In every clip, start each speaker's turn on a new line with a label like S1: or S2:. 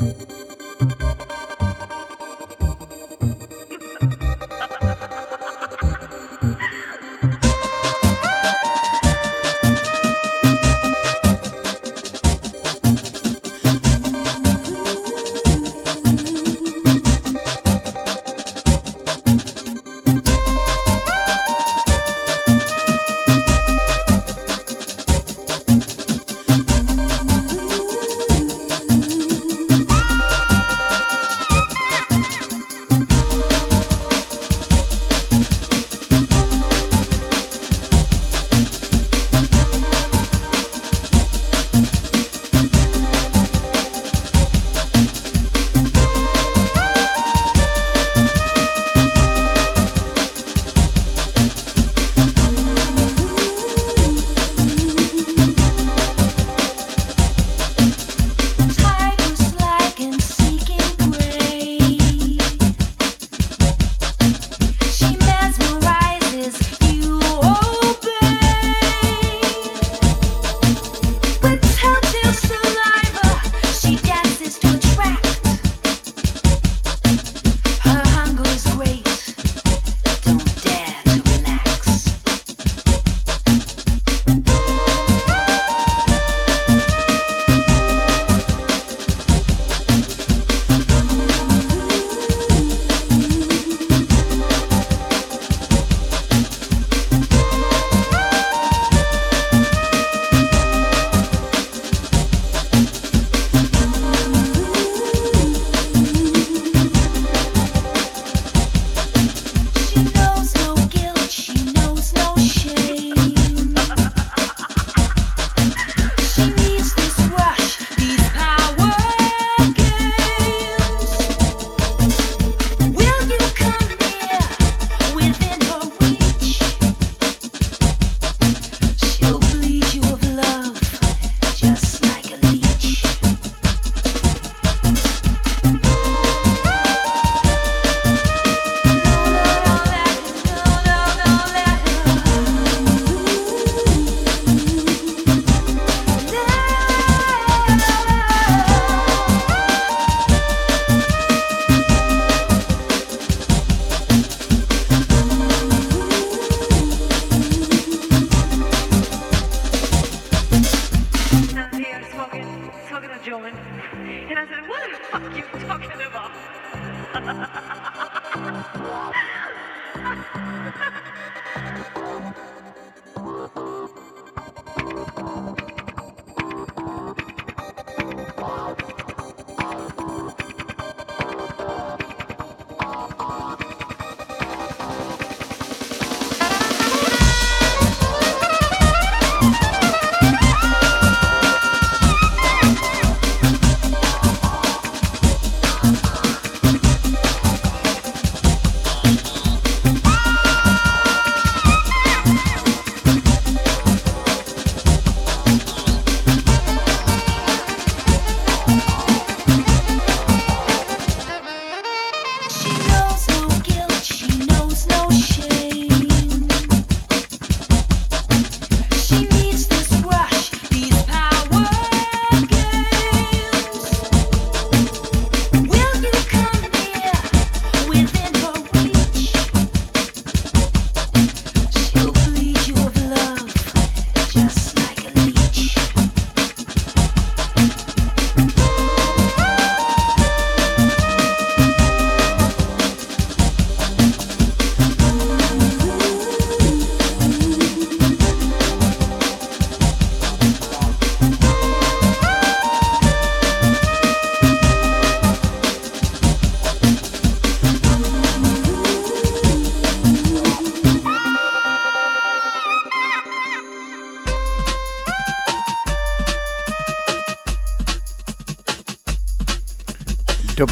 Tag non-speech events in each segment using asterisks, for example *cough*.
S1: Música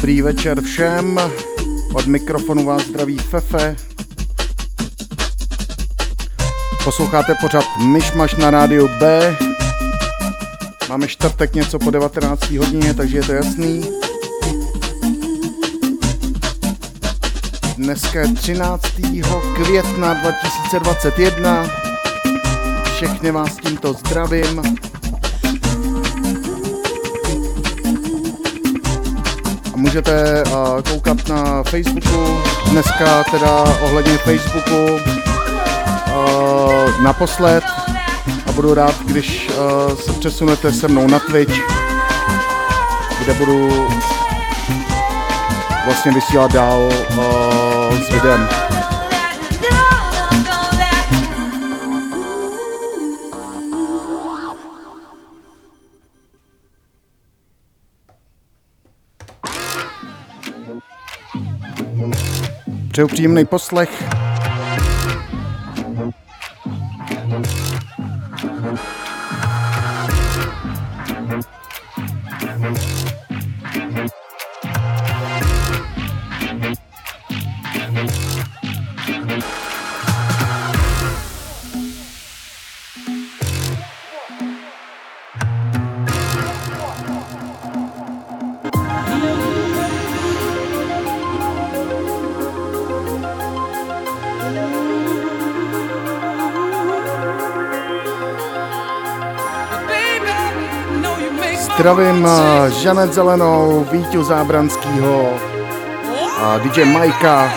S1: Dobrý večer všem. Od mikrofonu vás zdraví Fefe. Posloucháte pořád Myšmaš na rádiu B. Máme čtvrtek něco po 19. hodině, takže je to jasný. Dneska je 13. května 2021. Všechny vás tímto zdravím.
S2: Můžete koukat na Facebooku, dneska teda ohledně Facebooku naposled a budu rád, když se přesunete se mnou na Twitch, kde budu vlastně vysílat dál s videem. Přeju příjemný poslech. Zdravím eh, Žanet Zelenou, Víťu Zábranskýho a DJ Majka.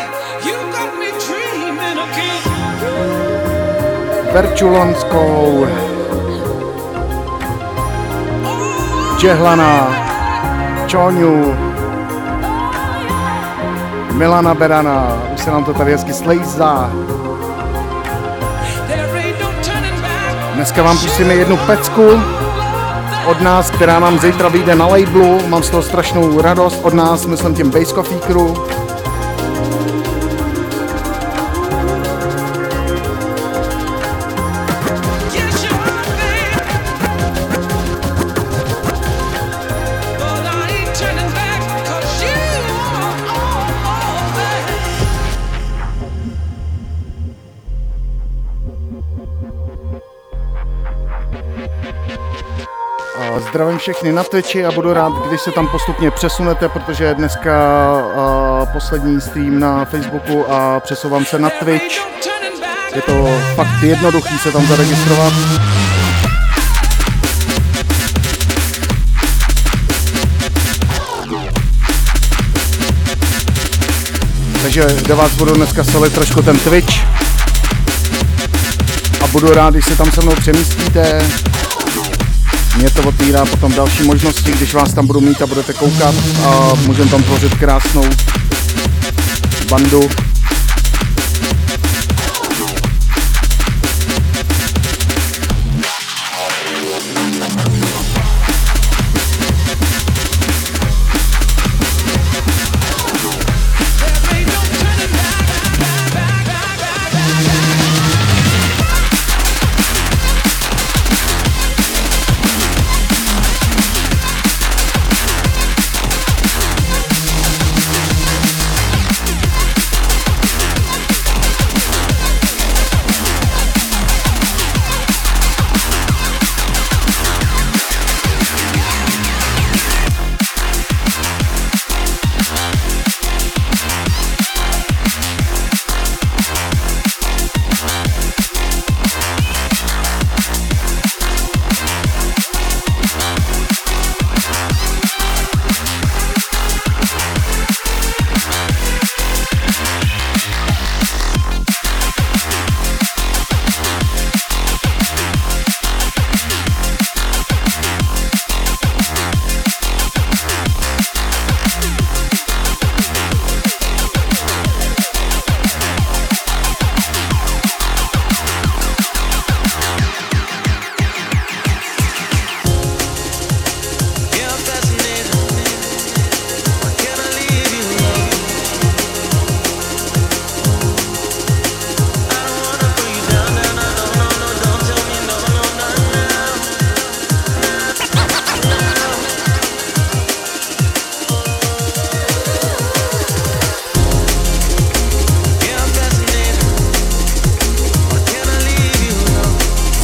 S2: Verču Lonskou, Čehlana, Čoňu, Milana Berana, už se nám to tady hezky slejzá. Dneska vám pustíme jednu pecku od nás, která nám zítra vyjde na labelu. Mám z toho strašnou radost od nás, myslím tím Base Coffee Crew. Všechny na Twitchi a budu rád, když se tam postupně přesunete, protože je dneska uh, poslední stream na Facebooku a přesouvám se na Twitch. Je to fakt jednoduchý se tam zaregistrovat. Takže do vás budu dneska solit trošku ten Twitch. A budu rád, když se tam se mnou přemístíte, mě to otvírá potom další možnosti, když vás tam budu mít a budete koukat a můžeme tam tvořit krásnou bandu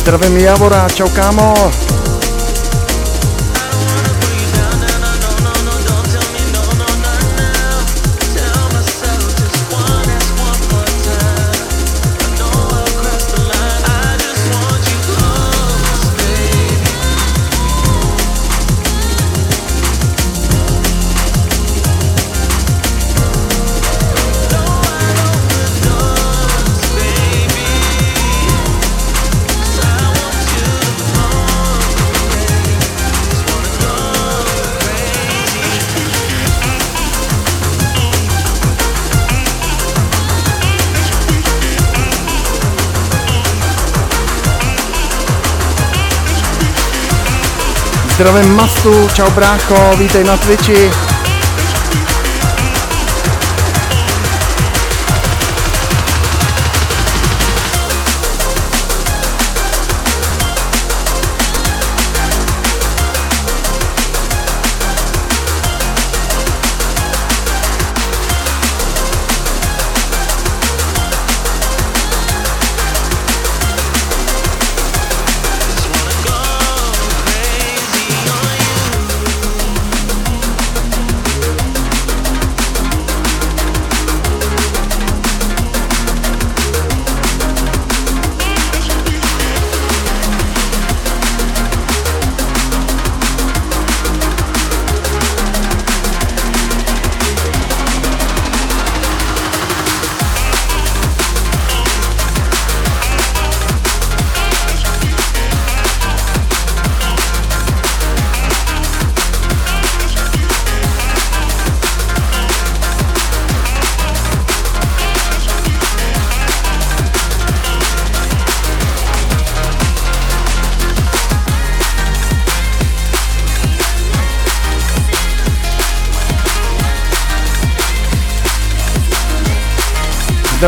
S2: Zdravím Javora, čau Zdravím Mastu, čau brácho, vítej na Twitchi.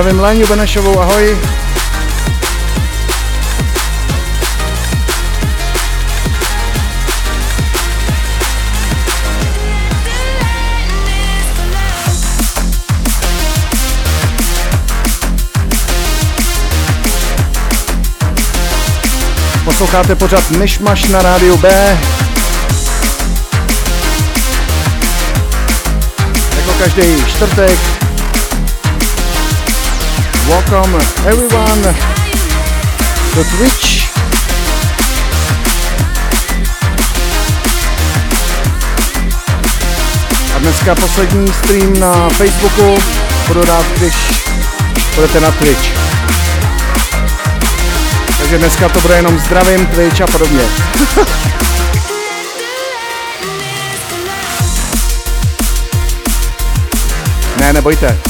S2: Zdravím Léňu Benešovou, ahoj. Posloucháte pořád Myšmaš na rádiu B. Jako každý čtvrtek Welcome everyone to Twitch. A dneska poslední stream na Facebooku. Budu rád, když budete na Twitch. Takže dneska to bude jenom zdravím, Twitch a podobně. *laughs* ne, nebojte.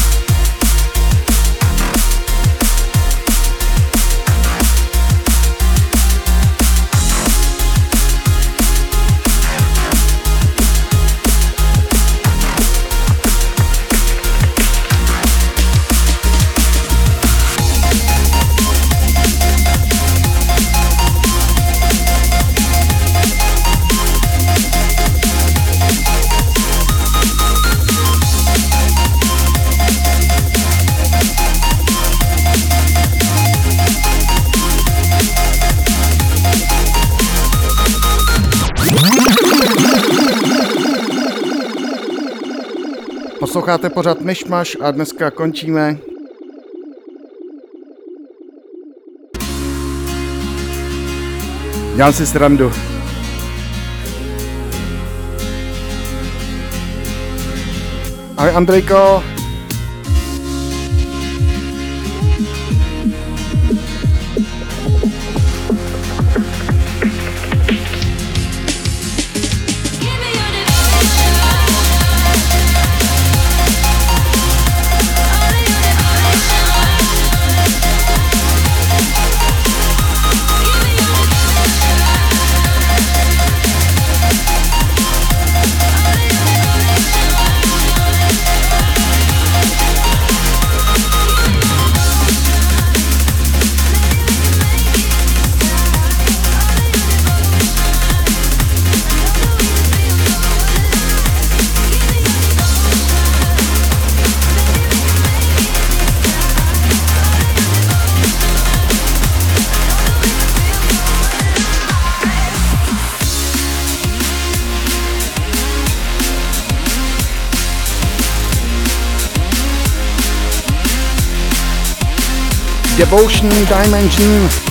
S2: Posloucháte pořád Myšmaš a dneska končíme. Dělám si srandu. Ahoj Andrejko. Devotion Dimension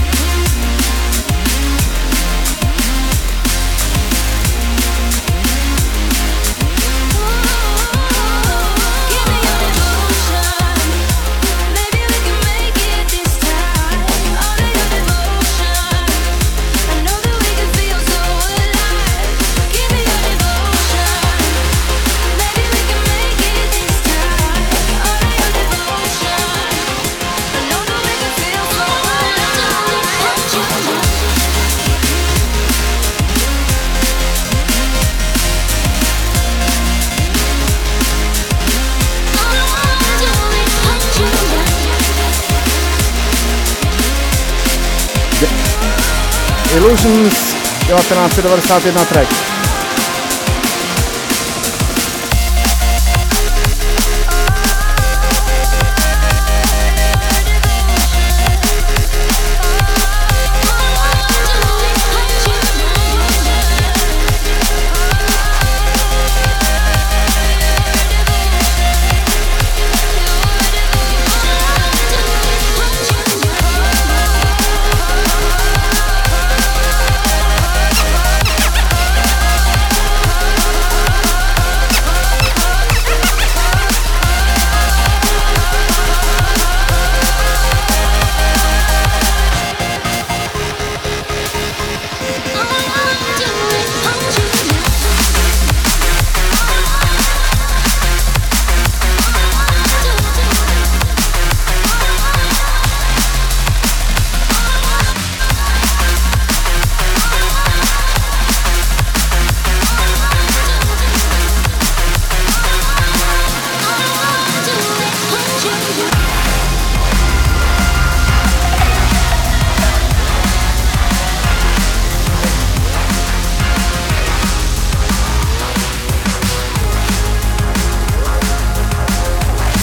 S2: 1991 track.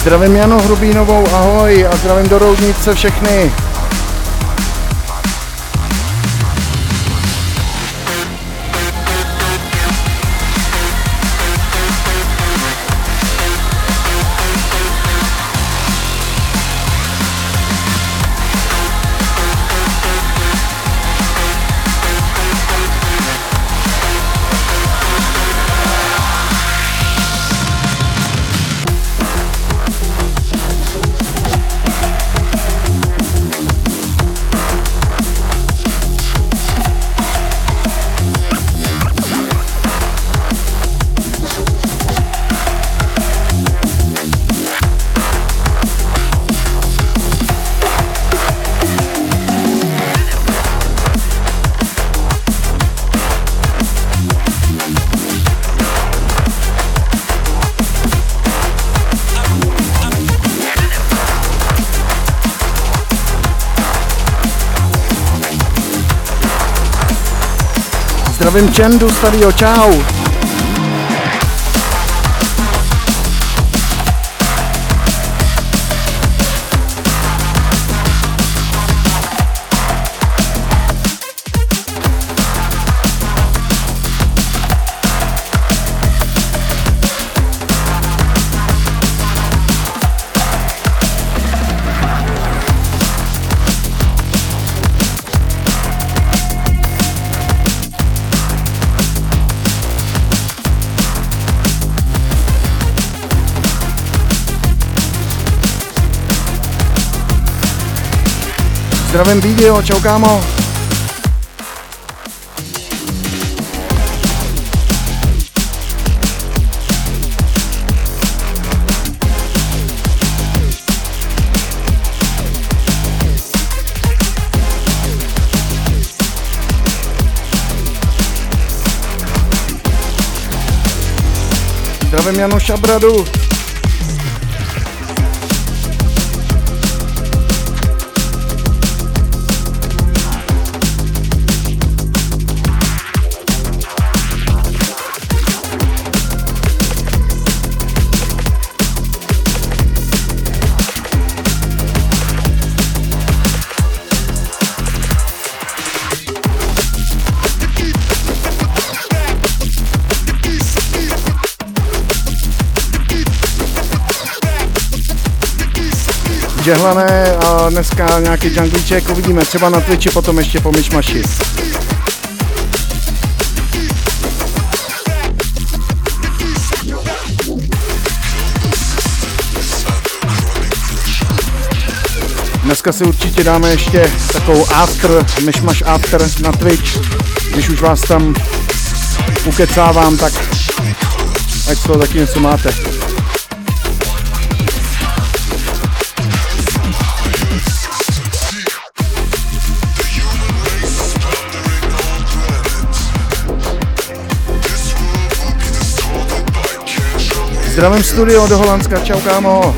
S2: Zdravím Janu Hrubínovou, ahoj a zdravím do Roudnice všechny. Zdravím Čendu, starýho, čau. Zdravím video, čau kámo. Zdravím Janoša Bradu. Žehlané a dneska nějaký junglíček uvidíme třeba na Twitchi, potom ještě po myšmaši. Dneska si určitě dáme ještě takovou after, myšmaš after na Twitch, když už vás tam ukecávám, tak ať to taky něco máte. Zdravím studio do Holandska, čau kámo.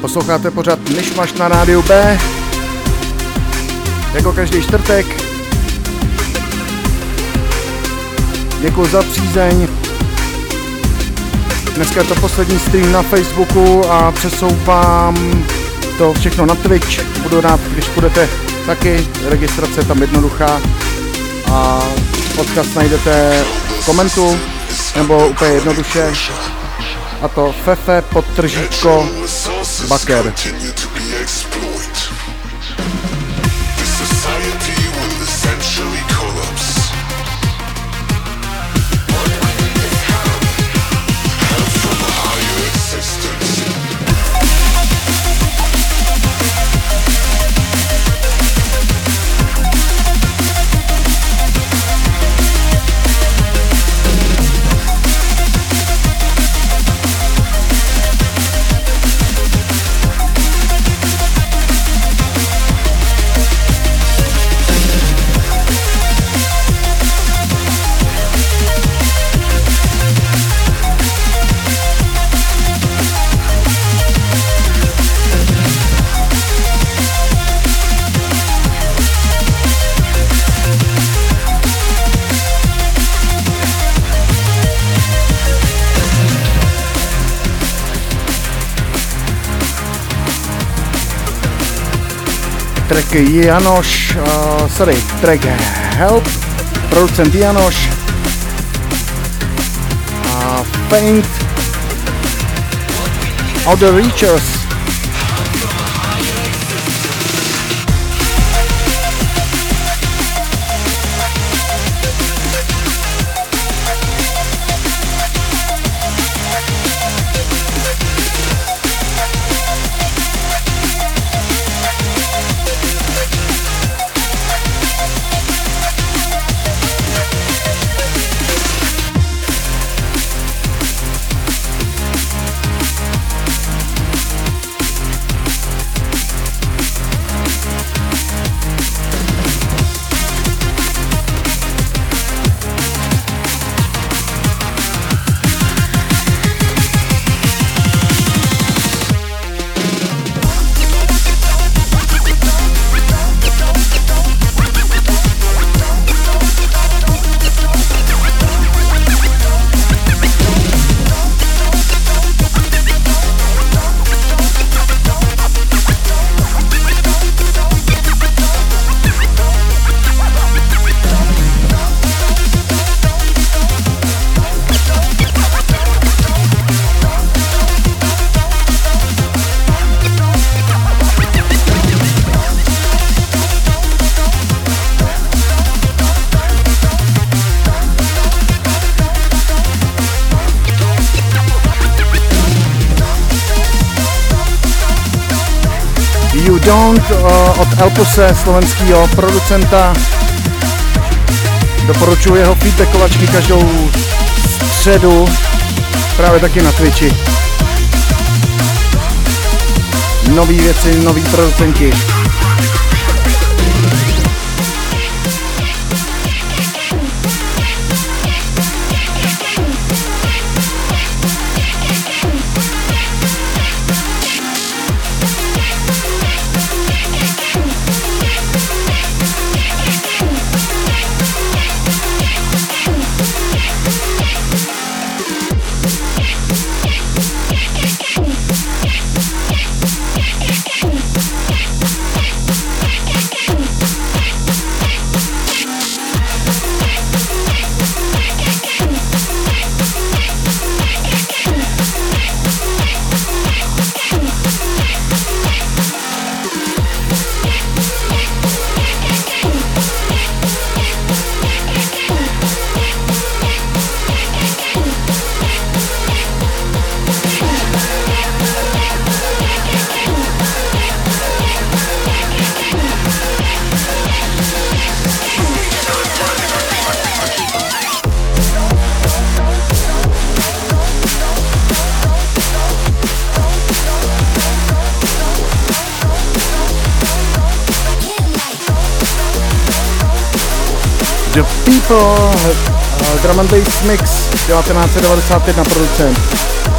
S2: Posloucháte pořád Myšmaš na rádiu B. Jako každý čtvrtek. Děkuji za přízeň. Dneska je to poslední stream na Facebooku a přesouvám to všechno na Twitch. Budu rád, když budete taky. Registrace je tam jednoduchá a podcast najdete v komentu nebo úplně jednoduše a to Fefe podtržítko Baker. Track Janoš, uh, sorry, track Help, producent Janoš, a Faint, Other Reachers, Elpose, slovenského producenta. Doporučuji jeho feedbackovačky každou středu, právě taky na Twitchi. Nový věci, noví producenti. People, uh, Drum and Bass Mix 1991 producent.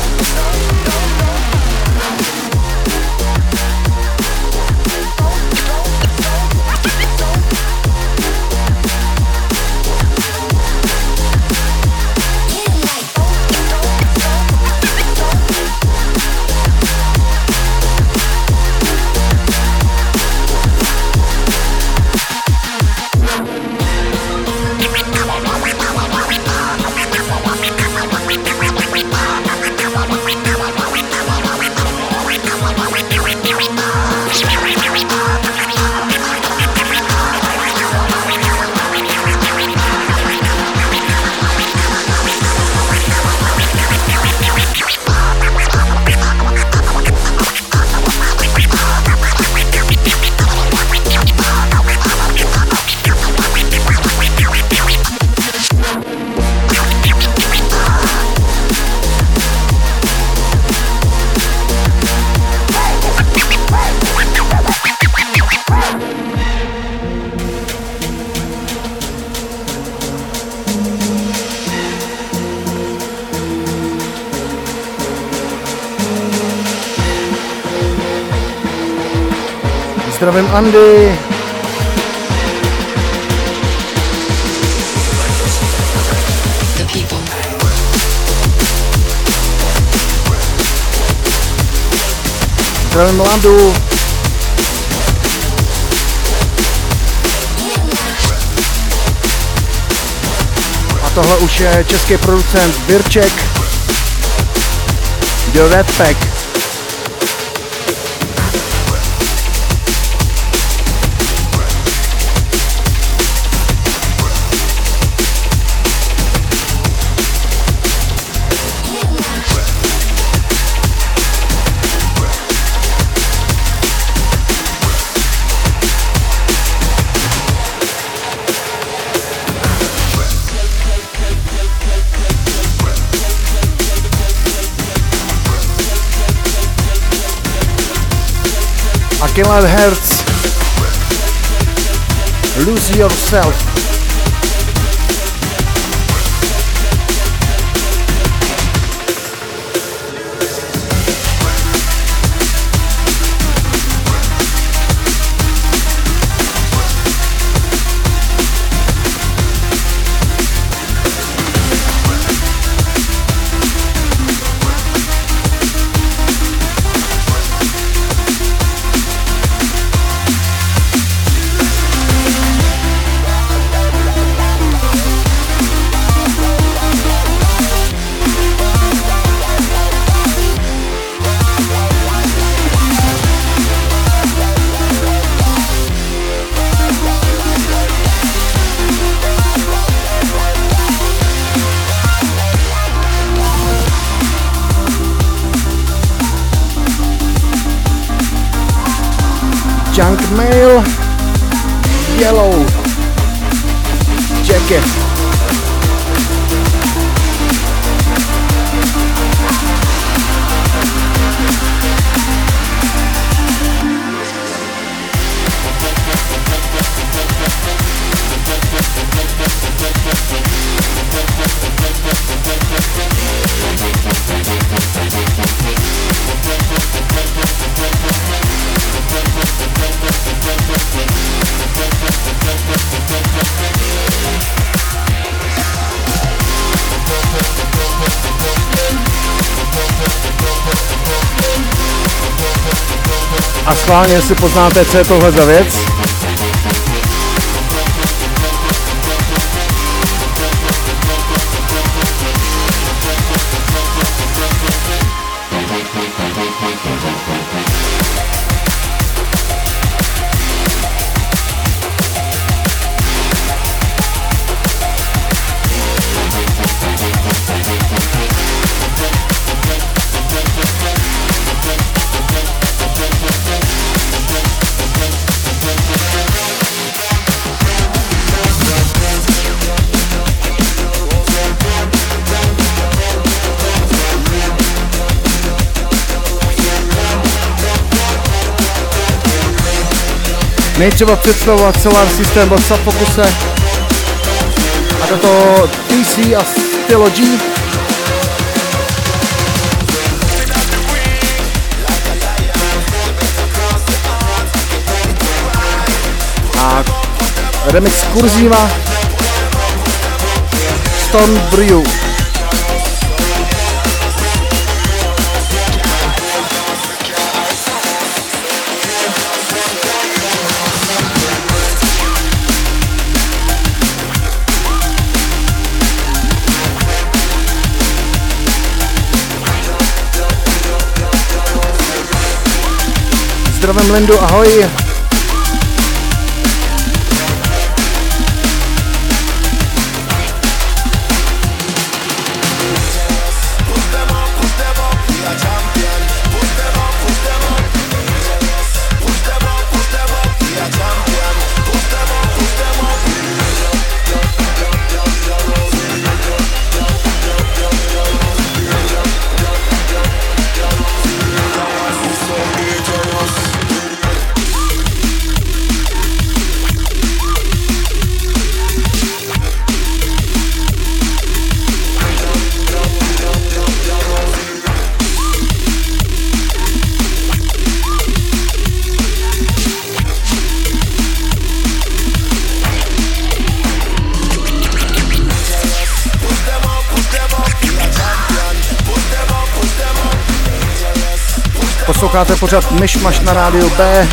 S2: Zdravím Andy. Zdravím Landu. A tohle už je český producent Virček. The Red Pack. Kemal Hertz. Lose yourself. Schválně, jestli poznáte, co je tohle za věc. Nejtřeba představovat Solar System byl v fokuse a toto TC a Stylo G. A remix Kurziva Stone Brew. Zdravím Lindu, ahoj. Posloucháte pořád Myšmaš na rádiu B.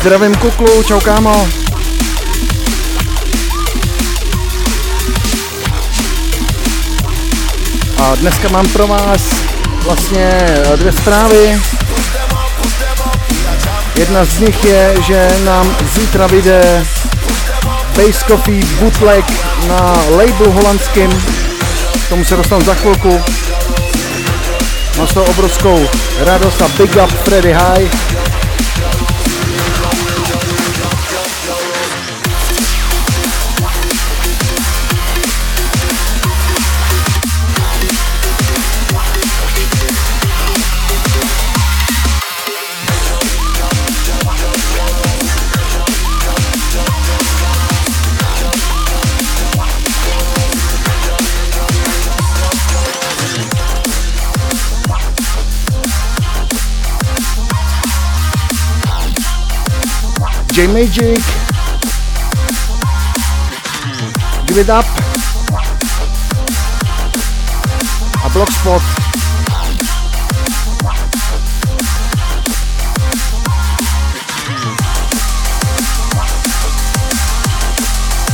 S2: Zdravím kuklu, čau kámo. A dneska mám pro vás vlastně dvě zprávy. Jedna z nich je, že nám zítra vyjde Base Coffee bootleg na label holandským. K tomu se dostanu za chvilku. Mám z toho obrovskou radost a big up Freddy High. J Magic. Give it up. A Blockspot.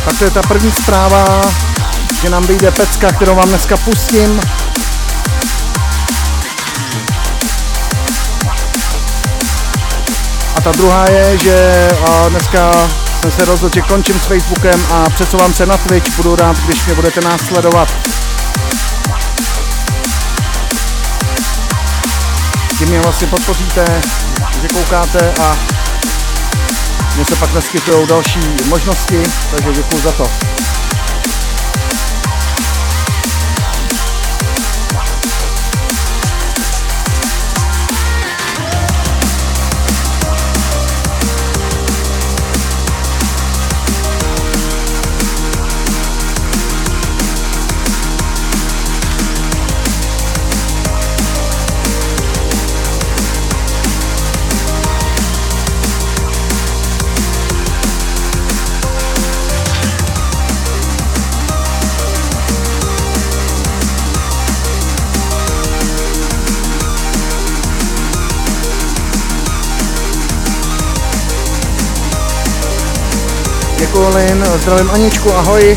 S2: Tak to je ta první zpráva, že nám vyjde pecka, kterou vám dneska pustím. Ta druhá je, že dneska jsem se rozhodl, že končím s Facebookem a přesouvám se na Twitch. Budu rád, když mě budete následovat. Tím mě vlastně podpoříte, že koukáte a mě se pak naskytují další možnosti, takže děkuji za to. Kolin, zdravím Aničku, ahoj.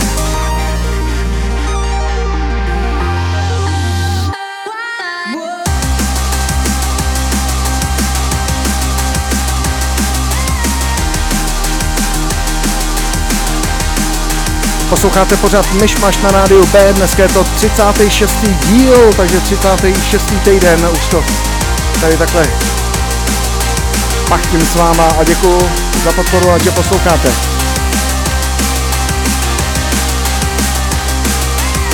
S2: Posloucháte pořád Myšmaš na rádiu B, dneska je to 36. díl, takže 36. týden, už to tady takhle pachtím s váma a děkuji za podporu a že posloucháte.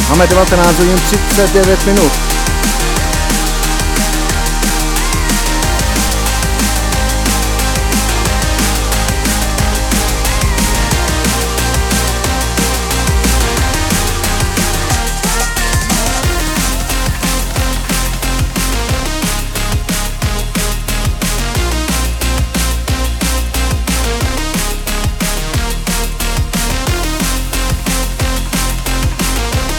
S2: Máme 19 hodin 39 minut.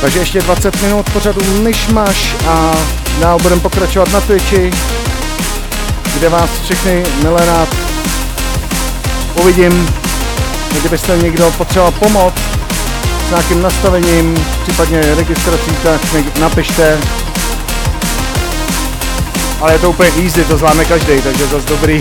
S2: Takže ještě 20 minut pořadu Myšmaš a dál budeme pokračovat na Twitchi, kde vás všechny milé rád uvidím. Kdybyste někdo potřeboval pomoc, s nějakým nastavením, případně registrací, tak mi napište. Ale je to úplně easy, to zvládne každý, takže zase dobrý.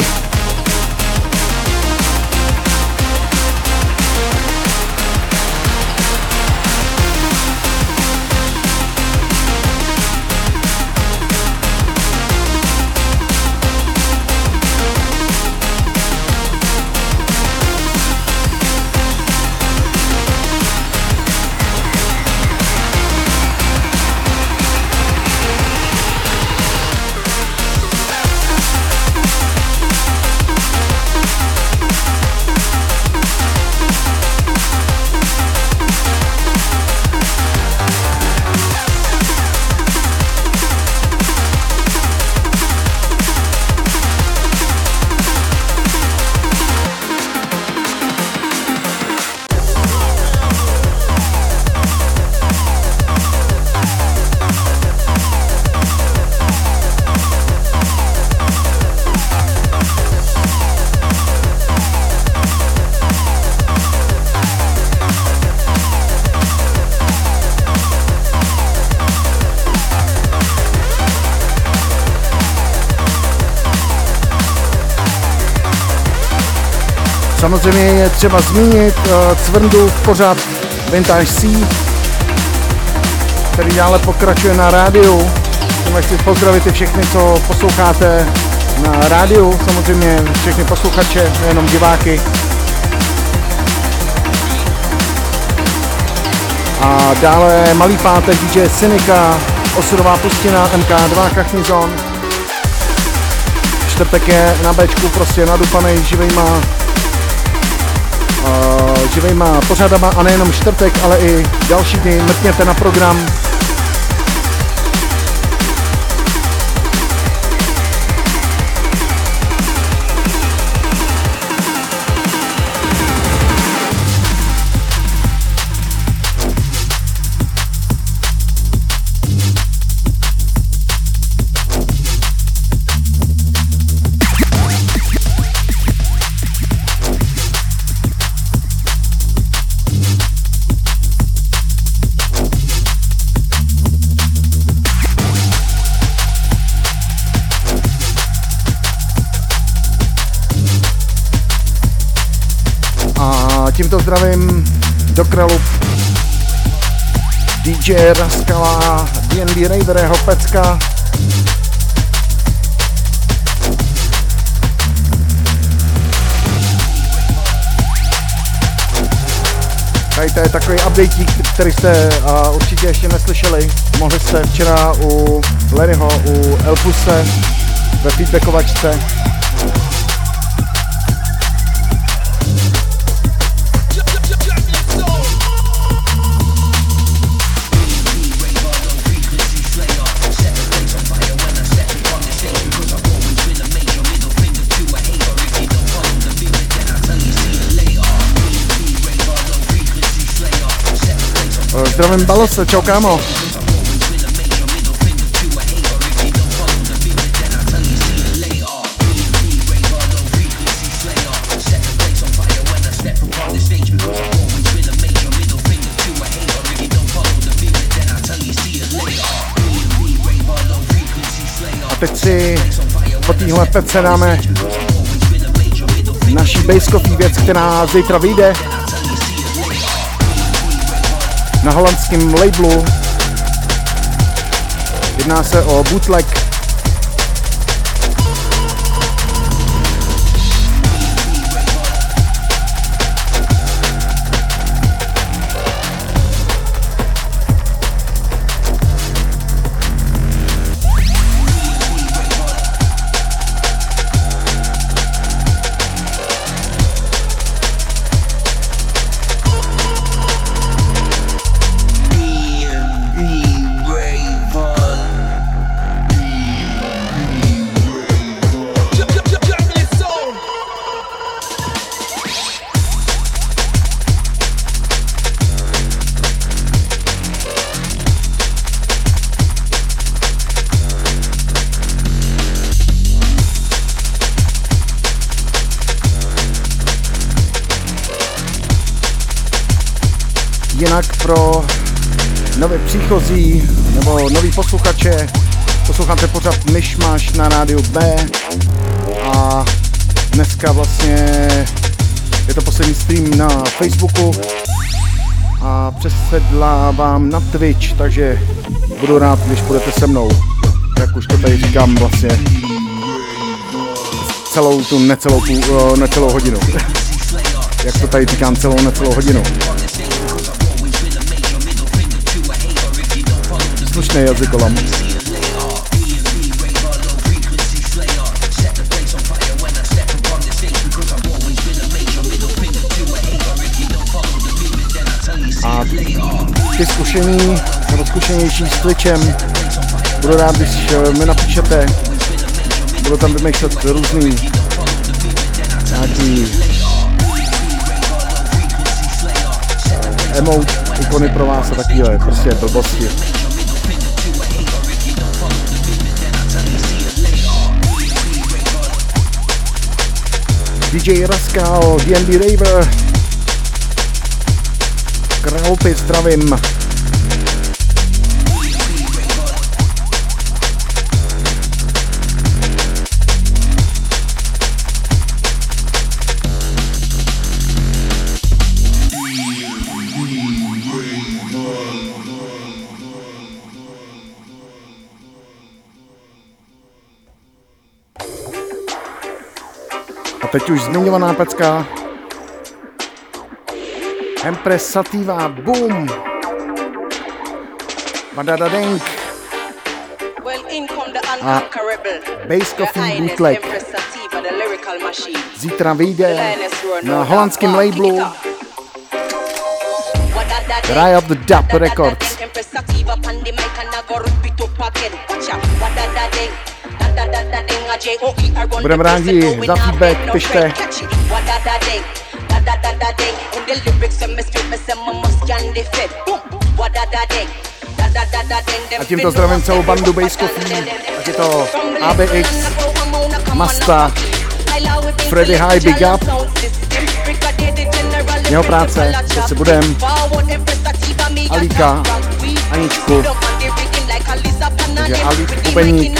S2: Samozřejmě je třeba zmínit uh, Cvrndu pořád Vintage C, který dále pokračuje na rádiu. Tímhle chci pozdravit i všechny, co posloucháte na rádiu, samozřejmě všechny posluchače, nejenom diváky. A dále Malý pátek DJ Cynika, Osudová pustina MK2 Kachnizon. Čtvrtek je na Bčku prostě nadupaný živejma živejma pořadama a nejenom čtvrtek, ale i další dny mrkněte na program. DJ Raskala, DNB Raider, jeho pecka. Tady to je takový update, který jste uh, určitě ještě neslyšeli. Mohli jste včera u Larryho, u Elpuse ve feedbackovačce Zdravím Balose, čau kámo. A teď si po téhle pece dáme naší basscopy věc, která zítra vyjde na holandském labelu. Jedná se o bootleg
S3: příchozí nebo nový posluchače posloucháte pořád Myšmaš na rádiu B a dneska vlastně je to poslední stream na Facebooku a přesedlávám na Twitch, takže budu rád, když budete se mnou. Jak už to tady říkám vlastně celou tu necelou, necelou hodinu. *laughs* Jak to tady říkám celou necelou hodinu. Slušný jazykolam. A ty zkušení, nebo zkušenější s Twitchem, budu rád, když mi napíšete, budu tam vymýšlet různý nějaký emote, ikony pro vás a takové, prostě blbosti. DJ Raskal, DNB Raver, Kralpy, zdravím. Teď už zmiňovaná pecka. Empress Sativa, boom! Badadadink. A Bass Coffee Bootleg. Zítra vyjde na holandském labelu Riot the Dub Records. Budeme rádi za feedback, pište. A tímto zdravím celou bandu Base Coffee, ať je to ABX, Masta, Freddy High, Big Up, jeho práce, co si budem, Alíka, Aničku, takže Ali Kubeník,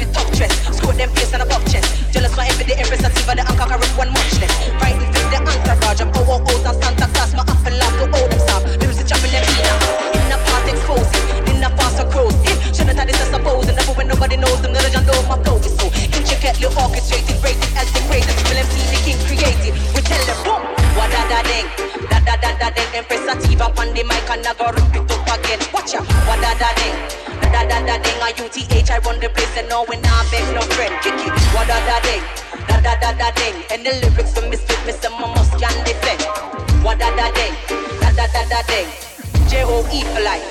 S3: all top dress, score them face and a buck chest. Jealous for every day, every sativa, the anchor carry one muchness. Fighting with the entourage, I'm over O's and Santa Claus, my up and laugh to all them stop. Lyrics are jumping them in the part exposing fast or cruise. It shouldn't have this I suppose. And never when nobody knows them, the legend of my flow is so intricately orchestrated, rated as the greatest. People MC the king created. We tell them boom, what da da ding, da da da da ding. Empress Sativa on the mic and I go rip it up again. Watch ya, what da da ding. Da da ding, I UTH, I run the place and no when I beg no friend. Kick it, what da da ding, da da da da ding. And the lyrics for Mr. Mr. Mamos can defend. What da da ding, da da da da ding. J O E for life.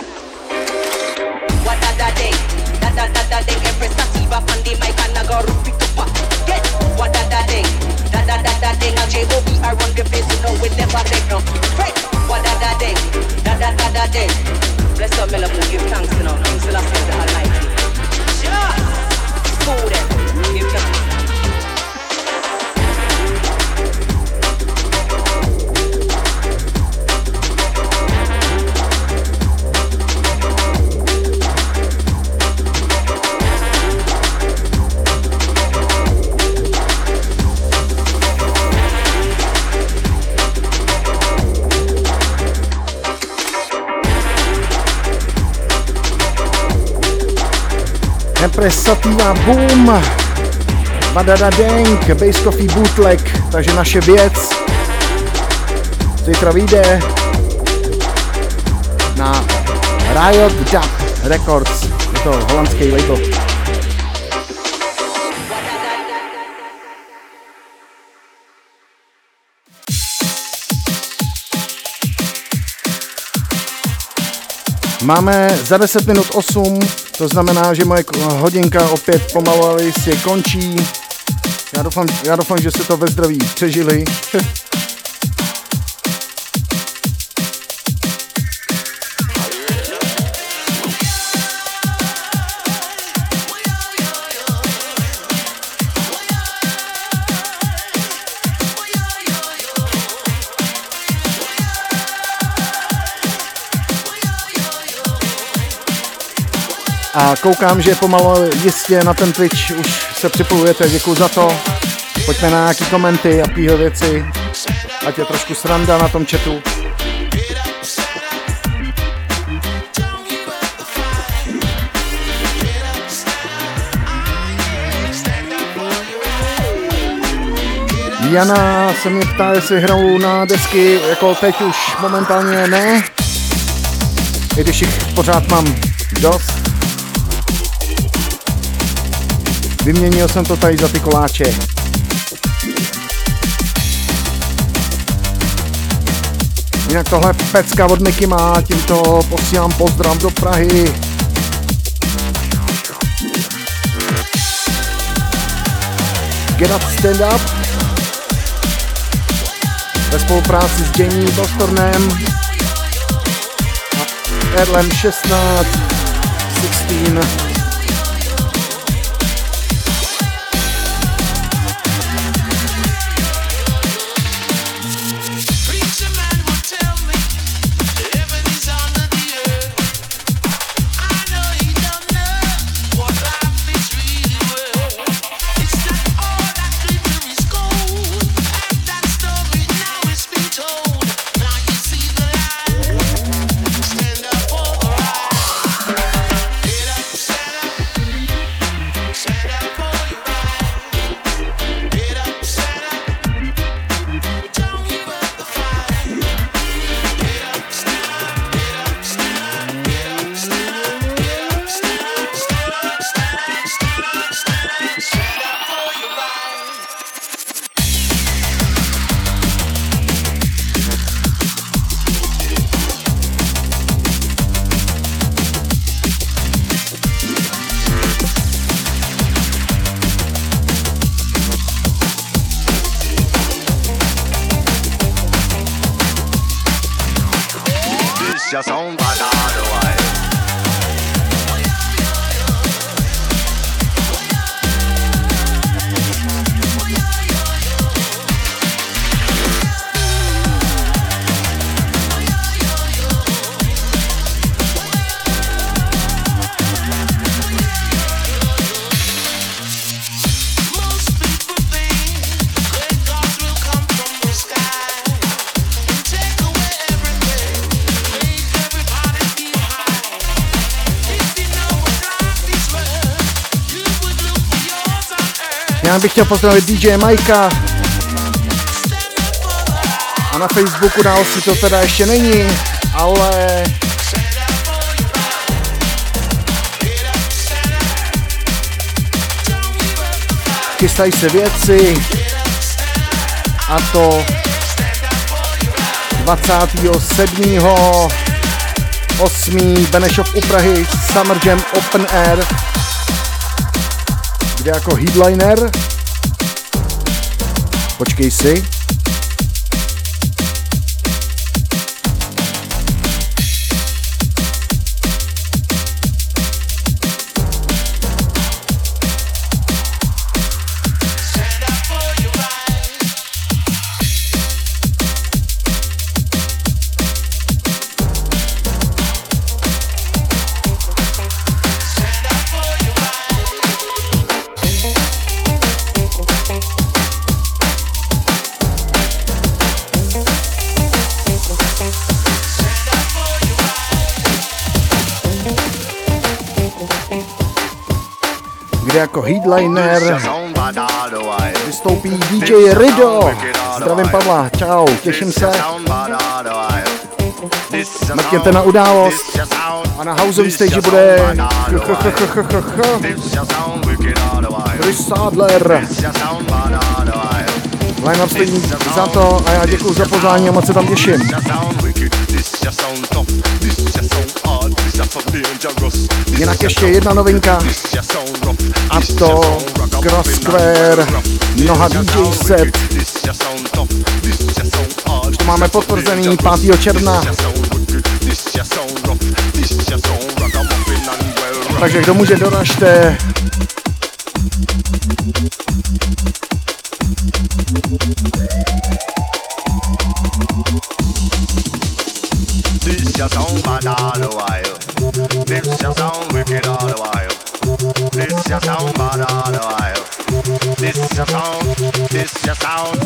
S3: What da da day, da da da da day. Empress Sativa on the mic and I go rip it up. Get what da da day, da da da da day. Now run the place, you know we never take no. Right, what da da day, da da da da day. Bless up, me love to give thanks, Empress Sativa Boom
S4: Badada Dank, Base Coffee Bootleg, takže naše věc. Zítra vyjde na Riot Dub Records, je to holandský label. Máme za 10 minut 8, to znamená, že moje hodinka opět pomalu jistě končí. Já doufám, já doufám, že se to ve zdraví přežili. *laughs* A koukám, že pomalu jistě na ten Twitch už se připojujete, děkuji za to. Pojďme na nějaký komenty a takovéhle věci, ať je trošku sranda na tom chatu. Jana se mě ptá, jestli hrajou na desky, jako teď už momentálně ne, i když jich pořád mám dost. Vyměnil jsem to tady za ty koláče. Jinak tohle pecka od Mickey má, tímto posílám pozdrav do Prahy. Get Up Stand Up ve spolupráci s Jamie Bostornem a Erlem 16 16 Já bych chtěl pozdravit DJ Majka. A na Facebooku na osi to teda ještě není, ale chystají se věci a to 27. 8. Benešov u Prahy Summer Jam Open Air kde jako headliner, počkej si, headliner
S5: vystoupí DJ Rido. Zdravím Pavla, čau, těším se. Mrkněte na událost a na houseový stage bude *laughs* Chris Sadler. Line up stojí za to a já děkuji za pozvání a moc se tam těším. Jinak ještě jedna novinka a to Cross Square Noha DJ set. Už to máme potvrzený 5. června. Takže kdo může doražte just out.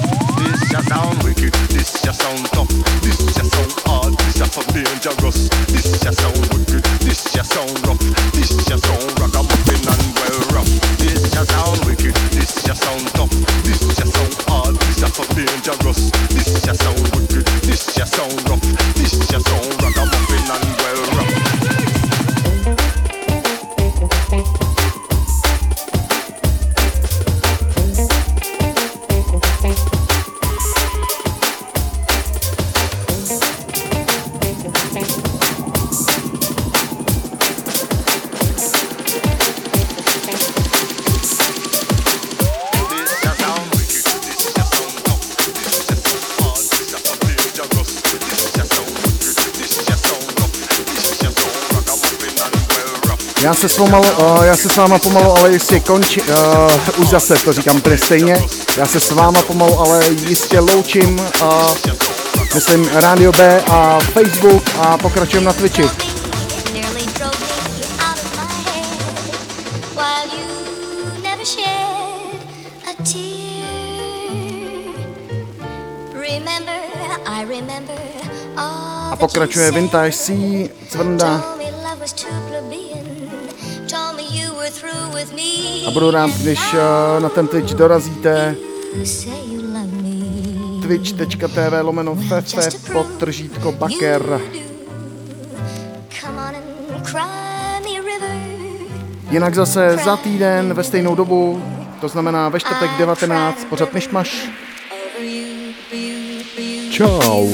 S5: Se, s pomalu, uh, já se s váma pomalu, ale jistě končí, uh, už zase to říkám úplně stejně, já se s váma pomalu, ale jistě loučím, uh, myslím Radio B a Facebook a pokračujeme na Twitchi. A pokračuje Vintage C, Cvrnda. A budu rád, když eh, na ten Twitch dorazíte twitch.tv lomeno fefe podtržítko baker. Jinak zase za týden ve stejnou dobu, to znamená ve čtvrtek 19, pořád myšmaš. Ciao.